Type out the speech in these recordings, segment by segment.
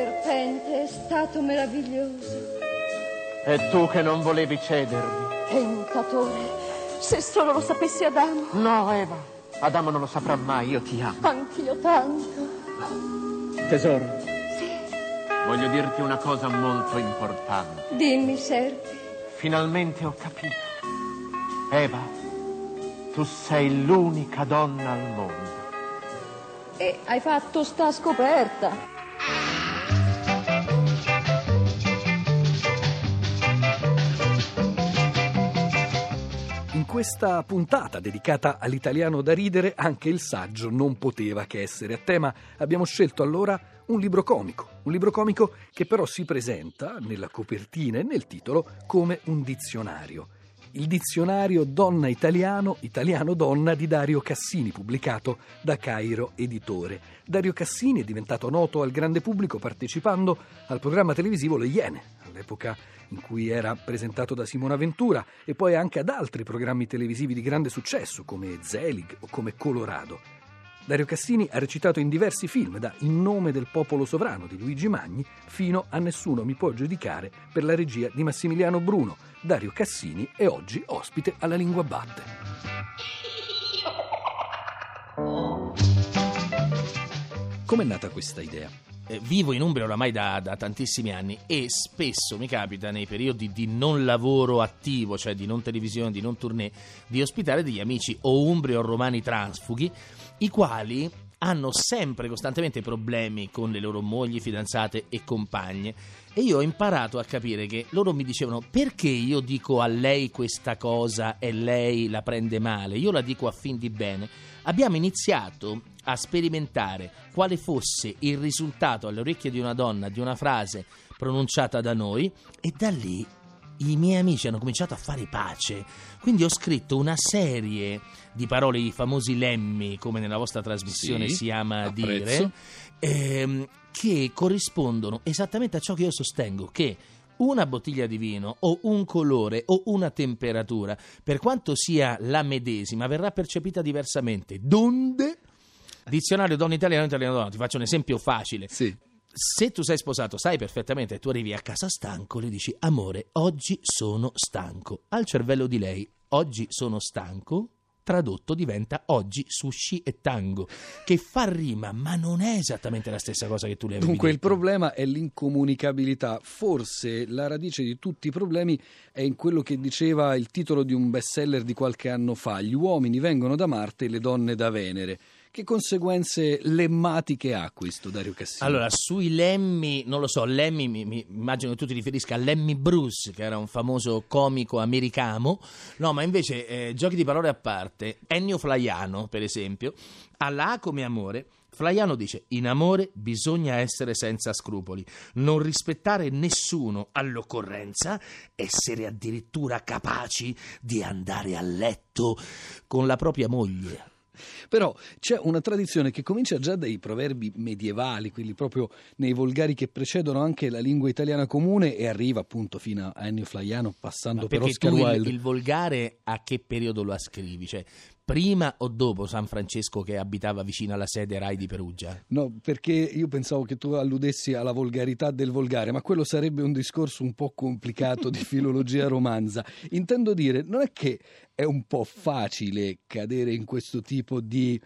serpente è stato meraviglioso. E tu che non volevi cedermi. Tentatore, se solo lo sapessi Adamo. No, Eva. Adamo non lo saprà mai, io ti amo. Anch'io tanto. Tesoro. Sì. Voglio dirti una cosa molto importante. Dimmi, Serpi. Finalmente ho capito. Eva, tu sei l'unica donna al mondo. E hai fatto sta scoperta. Questa puntata dedicata all'italiano da ridere, anche il saggio non poteva che essere a tema. Abbiamo scelto allora un libro comico, un libro comico che però si presenta nella copertina e nel titolo come un dizionario il dizionario Donna Italiano, Italiano-Donna di Dario Cassini, pubblicato da Cairo Editore. Dario Cassini è diventato noto al grande pubblico partecipando al programma televisivo Le Iene, all'epoca in cui era presentato da Simona Ventura, e poi anche ad altri programmi televisivi di grande successo come Zelig o come Colorado. Dario Cassini ha recitato in diversi film, da In nome del popolo sovrano di Luigi Magni fino a Nessuno mi può giudicare per la regia di Massimiliano Bruno. Dario Cassini è oggi ospite alla Lingua Batte. Com'è nata questa idea? Eh, vivo in Umbria oramai da, da, tantissimi anni e spesso mi capita nei periodi di non lavoro attivo, cioè di non televisione, di non tournée, di ospitare degli amici o umbri o romani transfughi i quali hanno sempre costantemente problemi con le loro mogli, fidanzate e compagne. E io ho imparato a capire che loro mi dicevano perché io dico a lei questa cosa e lei la prende male, io la dico a fin di bene. Abbiamo iniziato a sperimentare quale fosse il risultato alle orecchie di una donna di una frase pronunciata da noi e da lì i miei amici hanno cominciato a fare pace. Quindi ho scritto una serie di parole, i famosi lemmi, come nella vostra trasmissione sì, si ama apprezzo. dire, ehm, che corrispondono esattamente a ciò che io sostengo, che una bottiglia di vino o un colore o una temperatura, per quanto sia la medesima, verrà percepita diversamente. Donde? Dizionario donna italiano, italiano donna. Ti faccio un esempio facile. Sì se tu sei sposato, sai perfettamente tu arrivi a casa stanco, le dici amore, oggi sono stanco. Al cervello di lei, oggi sono stanco, tradotto diventa oggi sushi e tango, che fa rima, ma non è esattamente la stessa cosa che tu le avevi Dunque detto. il problema è l'incomunicabilità. Forse la radice di tutti i problemi è in quello che diceva il titolo di un bestseller di qualche anno fa: Gli uomini vengono da Marte e le donne da Venere. Che conseguenze lemmatiche ha questo Dario Cassini? Allora, sui Lemmy, non lo so, Lemmy, mi, mi, immagino che tu ti riferisca a Lemmy Bruce, che era un famoso comico americano. No, ma invece, eh, giochi di parole a parte, Ennio Flaiano, per esempio, alla A come amore, Flaiano dice: In amore bisogna essere senza scrupoli, non rispettare nessuno all'occorrenza, essere addirittura capaci di andare a letto con la propria moglie. Però c'è una tradizione che comincia già dai proverbi medievali, quelli proprio nei volgari che precedono anche la lingua italiana comune e arriva appunto fino a Ennio Flaiano passando per Oscar tu il, Wilde. il volgare a che periodo lo ascrivi? Cioè, prima o dopo San Francesco che abitava vicino alla sede Rai di Perugia? No, perché io pensavo che tu alludessi alla volgarità del volgare, ma quello sarebbe un discorso un po' complicato di filologia romanza. Intendo dire, non è che è un po' facile cadere in questo tipo di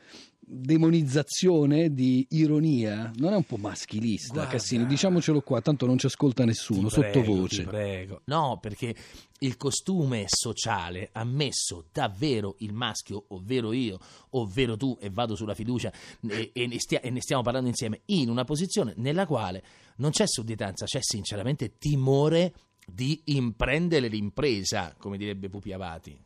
demonizzazione, di ironia? Non è un po' maschilista, Guarda. Cassini? Diciamocelo qua, tanto non ci ascolta nessuno, prego, sottovoce. prego. No, perché il costume sociale ha messo davvero il maschio, ovvero io, ovvero tu, e vado sulla fiducia, e, e ne, stia- e ne stiamo parlando insieme, in una posizione nella quale non c'è sudditanza, c'è sinceramente timore di imprendere l'impresa, come direbbe Pupi Avati.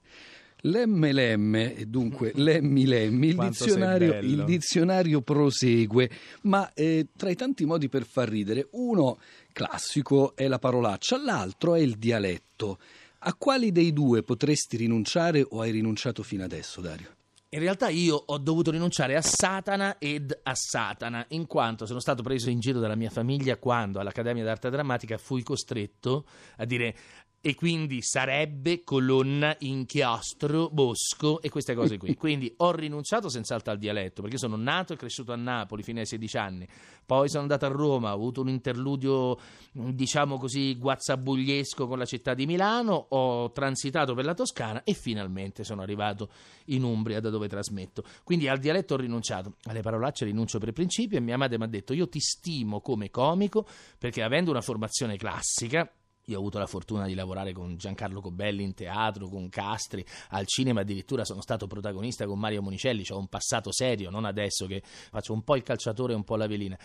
Lemme lemme, e dunque lemmi lemmi, il dizionario, il dizionario prosegue, ma eh, tra i tanti modi per far ridere, uno classico è la parolaccia, l'altro è il dialetto. A quali dei due potresti rinunciare o hai rinunciato fino adesso, Dario? In realtà io ho dovuto rinunciare a Satana ed a Satana, in quanto sono stato preso in giro dalla mia famiglia quando all'Accademia d'Arte Drammatica fui costretto a dire e quindi sarebbe colonna, inchiostro, bosco e queste cose qui. Quindi ho rinunciato senz'altro al dialetto perché sono nato e cresciuto a Napoli fino ai 16 anni, poi sono andato a Roma, ho avuto un interludio diciamo così guazzabugliesco con la città di Milano, ho transitato per la Toscana e finalmente sono arrivato in Umbria da dove trasmetto. Quindi al dialetto ho rinunciato, alle parolacce rinuncio per principio e mia madre mi ha detto io ti stimo come comico perché avendo una formazione classica io ho avuto la fortuna di lavorare con Giancarlo Cobelli in teatro, con Castri, al cinema addirittura sono stato protagonista con Mario Monicelli, ho un passato serio, non adesso che faccio un po' il calciatore e un po' la velina.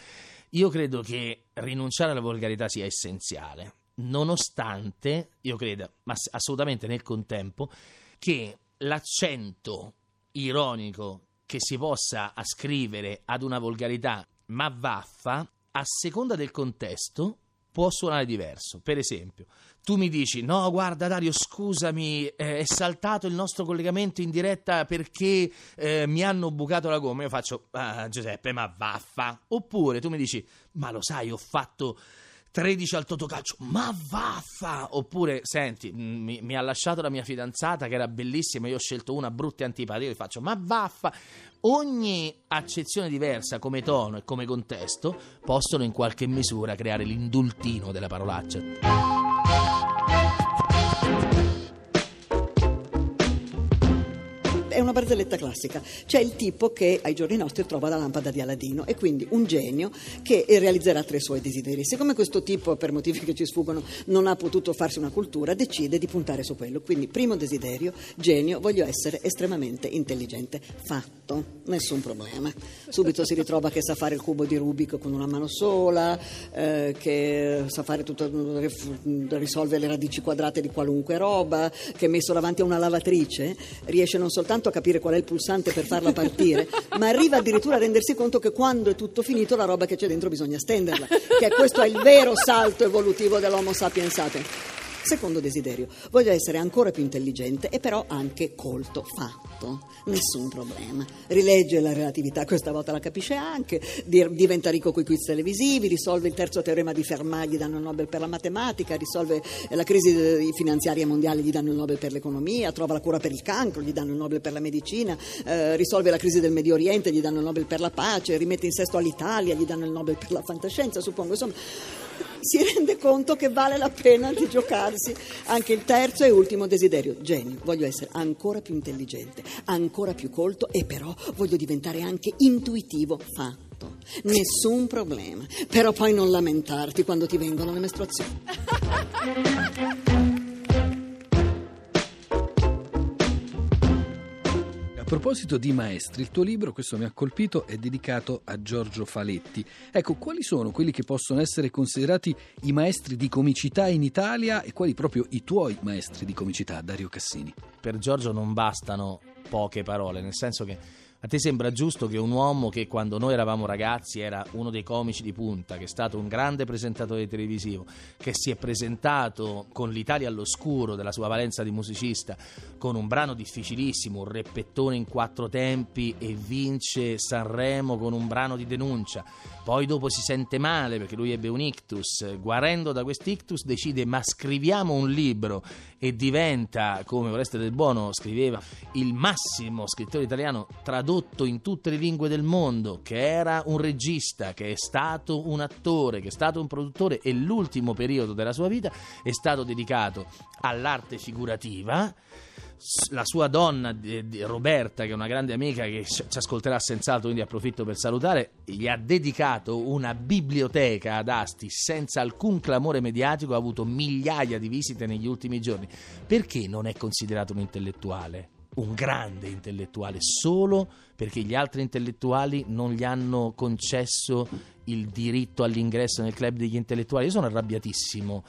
Io credo che rinunciare alla volgarità sia essenziale, nonostante, io credo, ma assolutamente nel contempo, che l'accento ironico che si possa ascrivere ad una volgarità ma vaffa, a seconda del contesto, può suonare diverso. Per esempio, tu mi dici: No, guarda, Dario, scusami, eh, è saltato il nostro collegamento in diretta perché eh, mi hanno bucato la gomma. Io faccio: ah, Giuseppe, ma vaffa. Oppure tu mi dici: Ma lo sai, ho fatto 13 al totocalcio, ma vaffa! Oppure, senti, mi, mi, ha lasciato la mia fidanzata che era bellissima, io ho scelto una brutta e antipatica, io gli faccio, ma vaffa! Ogni accezione diversa come tono e come contesto possono in qualche misura creare l'indultino della parolaccia. Barzelletta classica. C'è il tipo che ai giorni nostri trova la lampada di Aladino e quindi un genio che realizzerà tre suoi desideri. Siccome questo tipo, per motivi che ci sfuggono, non ha potuto farsi una cultura, decide di puntare su quello. Quindi, primo desiderio, genio, voglio essere estremamente intelligente. Fatto, nessun problema. Subito si ritrova che sa fare il cubo di Rubik con una mano sola, eh, che sa fare tutto, risolve le radici quadrate di qualunque roba, che messo davanti a una lavatrice riesce non soltanto a capire qual è il pulsante per farla partire, ma arriva addirittura a rendersi conto che quando è tutto finito la roba che c'è dentro bisogna stenderla, che questo è il vero salto evolutivo dell'Homo sapiens sapiens. Secondo desiderio, voglio essere ancora più intelligente e però anche colto, fatto, nessun problema. Rilegge la relatività, questa volta la capisce anche, diventa ricco coi quiz televisivi, risolve il terzo teorema di Fermat, gli danno il Nobel per la matematica, risolve la crisi finanziaria mondiale, gli danno il Nobel per l'economia, trova la cura per il cancro, gli danno il Nobel per la medicina, eh, risolve la crisi del Medio Oriente, gli danno il Nobel per la pace, rimette in sesto all'Italia, gli danno il Nobel per la fantascienza, suppongo, insomma si rende conto che vale la pena di giocarsi anche il terzo e ultimo desiderio. Genio, voglio essere ancora più intelligente, ancora più colto e però voglio diventare anche intuitivo, fatto. Nessun problema. Però poi non lamentarti quando ti vengono le mestruazioni. proposito di maestri, il tuo libro, questo mi ha colpito, è dedicato a Giorgio Faletti. Ecco, quali sono quelli che possono essere considerati i maestri di comicità in Italia e quali proprio i tuoi maestri di comicità, Dario Cassini? Per Giorgio non bastano poche parole, nel senso che a te sembra giusto che un uomo che quando noi eravamo ragazzi era uno dei comici di punta, che è stato un grande presentatore televisivo, che si è presentato con l'Italia all'oscuro della sua valenza di musicista, con un brano difficilissimo, un reppettone in quattro tempi e vince Sanremo con un brano di denuncia. Poi dopo si sente male perché lui ebbe un ictus, guarendo da quest'ictus decide ma scriviamo un libro e diventa, come Oreste del Buono scriveva, il massimo scrittore italiano tradotto tradotto in tutte le lingue del mondo, che era un regista, che è stato un attore, che è stato un produttore e l'ultimo periodo della sua vita è stato dedicato all'arte figurativa la sua donna Roberta, che è una grande amica che ci ascolterà senz'altro, quindi approfitto per salutare, gli ha dedicato una biblioteca ad Asti senza alcun clamore mediatico, ha avuto migliaia di visite negli ultimi giorni. Perché non è considerato un intellettuale? Un grande intellettuale solo perché gli altri intellettuali non gli hanno concesso il diritto all'ingresso nel club degli intellettuali. Io sono arrabbiatissimo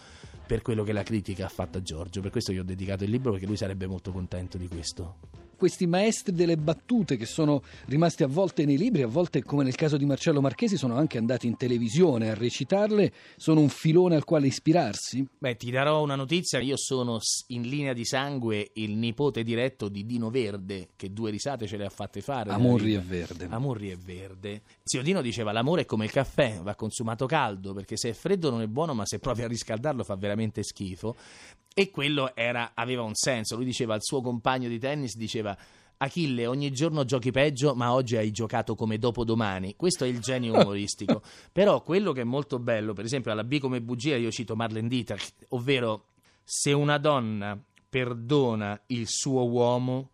per quello che la critica ha fatto a Giorgio, per questo gli ho dedicato il libro perché lui sarebbe molto contento di questo questi maestri delle battute che sono rimasti a volte nei libri, a volte come nel caso di Marcello Marchesi sono anche andati in televisione a recitarle, sono un filone al quale ispirarsi? Beh, ti darò una notizia, io sono in linea di sangue il nipote diretto di Dino Verde, che due risate ce le ha fatte fare. Amorri e Verde. Amorri e Verde. Zio Dino diceva l'amore è come il caffè, va consumato caldo, perché se è freddo non è buono, ma se provi a riscaldarlo fa veramente schifo. E quello era, aveva un senso. Lui diceva al suo compagno di tennis, diceva Achille, ogni giorno giochi peggio, ma oggi hai giocato come dopodomani. Questo è il genio umoristico. Però quello che è molto bello, per esempio, alla B come bugia io cito Marlene Dietrich, ovvero se una donna perdona il suo uomo,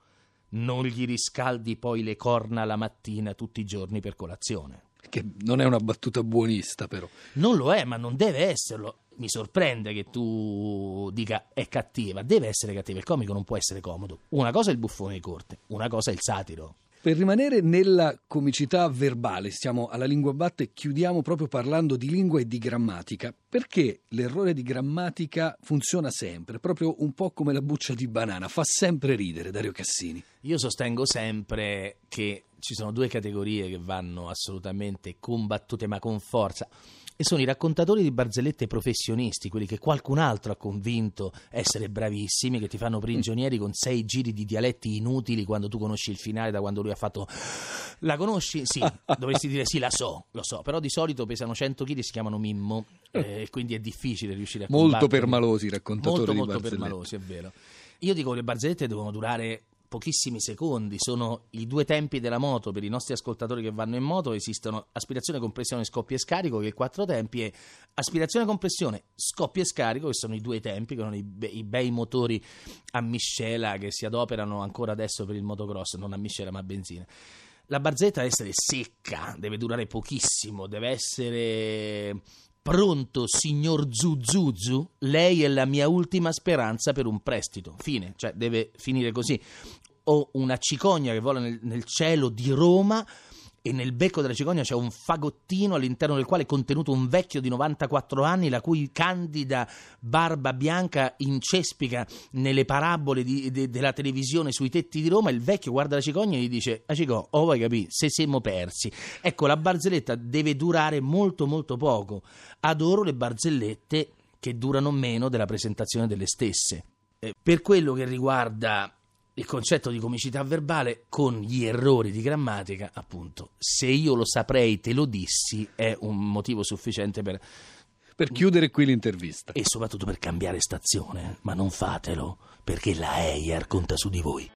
non gli riscaldi poi le corna la mattina tutti i giorni per colazione. Che non è una battuta buonista, però. Non lo è, ma non deve esserlo. Mi sorprende che tu dica è cattiva, deve essere cattiva. Il comico non può essere comodo. Una cosa è il buffone di corte, una cosa è il satiro. Per rimanere nella comicità verbale, stiamo alla lingua batte e chiudiamo proprio parlando di lingua e di grammatica. Perché l'errore di grammatica funziona sempre, proprio un po' come la buccia di banana, fa sempre ridere Dario Cassini. Io sostengo sempre che ci sono due categorie che vanno assolutamente combattute, ma con forza e sono i raccontatori di barzellette professionisti, quelli che qualcun altro ha convinto essere bravissimi, che ti fanno prigionieri con sei giri di dialetti inutili quando tu conosci il finale da quando lui ha fatto la conosci? Sì, dovresti dire sì, la so, lo so, però di solito pesano 100 kg e si chiamano Mimmo eh, quindi è difficile riuscire a Molto permalosi i raccontatori molto, di molto barzellette. permalosi, è vero. Io dico che le barzellette devono durare pochissimi secondi, sono i due tempi della moto per i nostri ascoltatori che vanno in moto, esistono aspirazione, compressione, scoppio e scarico che è quattro tempi e aspirazione, compressione, scoppio e scarico che sono i due tempi, che sono i, be- i bei motori a miscela che si adoperano ancora adesso per il motocross, non a miscela ma a benzina. La barzelletta deve essere secca, deve durare pochissimo, deve essere Pronto, signor Zuzuzu? Lei è la mia ultima speranza per un prestito. Fine, cioè deve finire così. Ho una cicogna che vola nel, nel cielo di Roma e nel becco della cicogna c'è un fagottino all'interno del quale è contenuto un vecchio di 94 anni la cui candida barba bianca incespica nelle parabole di- de- della televisione sui tetti di Roma. Il vecchio guarda la cicogna e gli dice: Ah, Cicò, oh, vuoi capire? Se siamo persi. Ecco, la barzelletta deve durare molto, molto poco. Adoro le barzellette che durano meno della presentazione delle stesse. Eh, per quello che riguarda il concetto di comicità verbale con gli errori di grammatica, appunto, se io lo saprei, te lo dissi, è un motivo sufficiente per Per chiudere qui l'intervista. e soprattutto per cambiare stazione, ma non fatelo, perché la EIAR conta su di voi.